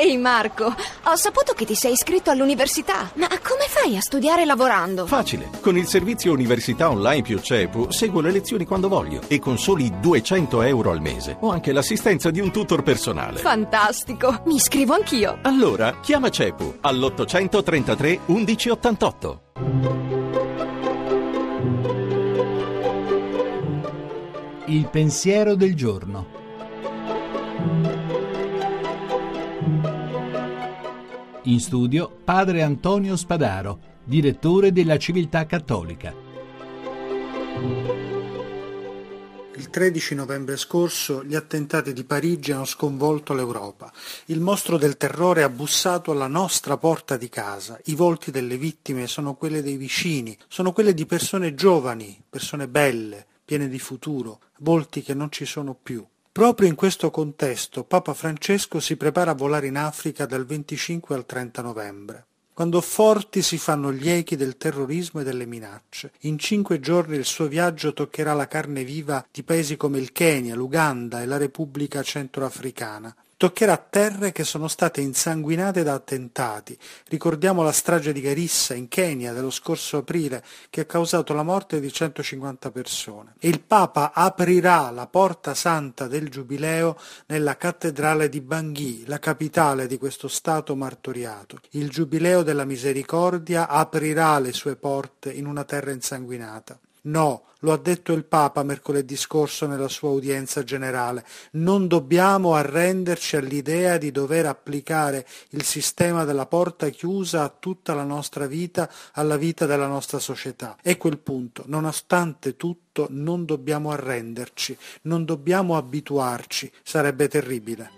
Ehi Marco, ho saputo che ti sei iscritto all'università, ma come fai a studiare lavorando? Facile, con il servizio Università Online più CEPU seguo le lezioni quando voglio e con soli 200 euro al mese ho anche l'assistenza di un tutor personale. Fantastico, mi iscrivo anch'io. Allora, chiama CEPU all'833 1188. Il pensiero del giorno. In studio padre Antonio Spadaro, direttore della Civiltà Cattolica. Il 13 novembre scorso gli attentati di Parigi hanno sconvolto l'Europa. Il mostro del terrore ha bussato alla nostra porta di casa. I volti delle vittime sono quelli dei vicini, sono quelli di persone giovani, persone belle, piene di futuro, volti che non ci sono più. Proprio in questo contesto Papa Francesco si prepara a volare in Africa dal 25 al 30 novembre quando forti si fanno gli echi del terrorismo e delle minacce. In cinque giorni il suo viaggio toccherà la carne viva di paesi come il Kenya, l'Uganda e la Repubblica Centroafricana. Toccherà terre che sono state insanguinate da attentati. Ricordiamo la strage di Garissa in Kenya dello scorso aprile che ha causato la morte di 150 persone. E il Papa aprirà la porta santa del Giubileo nella cattedrale di Bangui, la capitale di questo Stato martoriato. Il Giubileo della Misericordia aprirà le sue porte in una terra insanguinata. No, lo ha detto il Papa mercoledì scorso nella sua udienza generale, non dobbiamo arrenderci all'idea di dover applicare il sistema della porta chiusa a tutta la nostra vita, alla vita della nostra società. Ecco il punto, nonostante tutto non dobbiamo arrenderci, non dobbiamo abituarci, sarebbe terribile.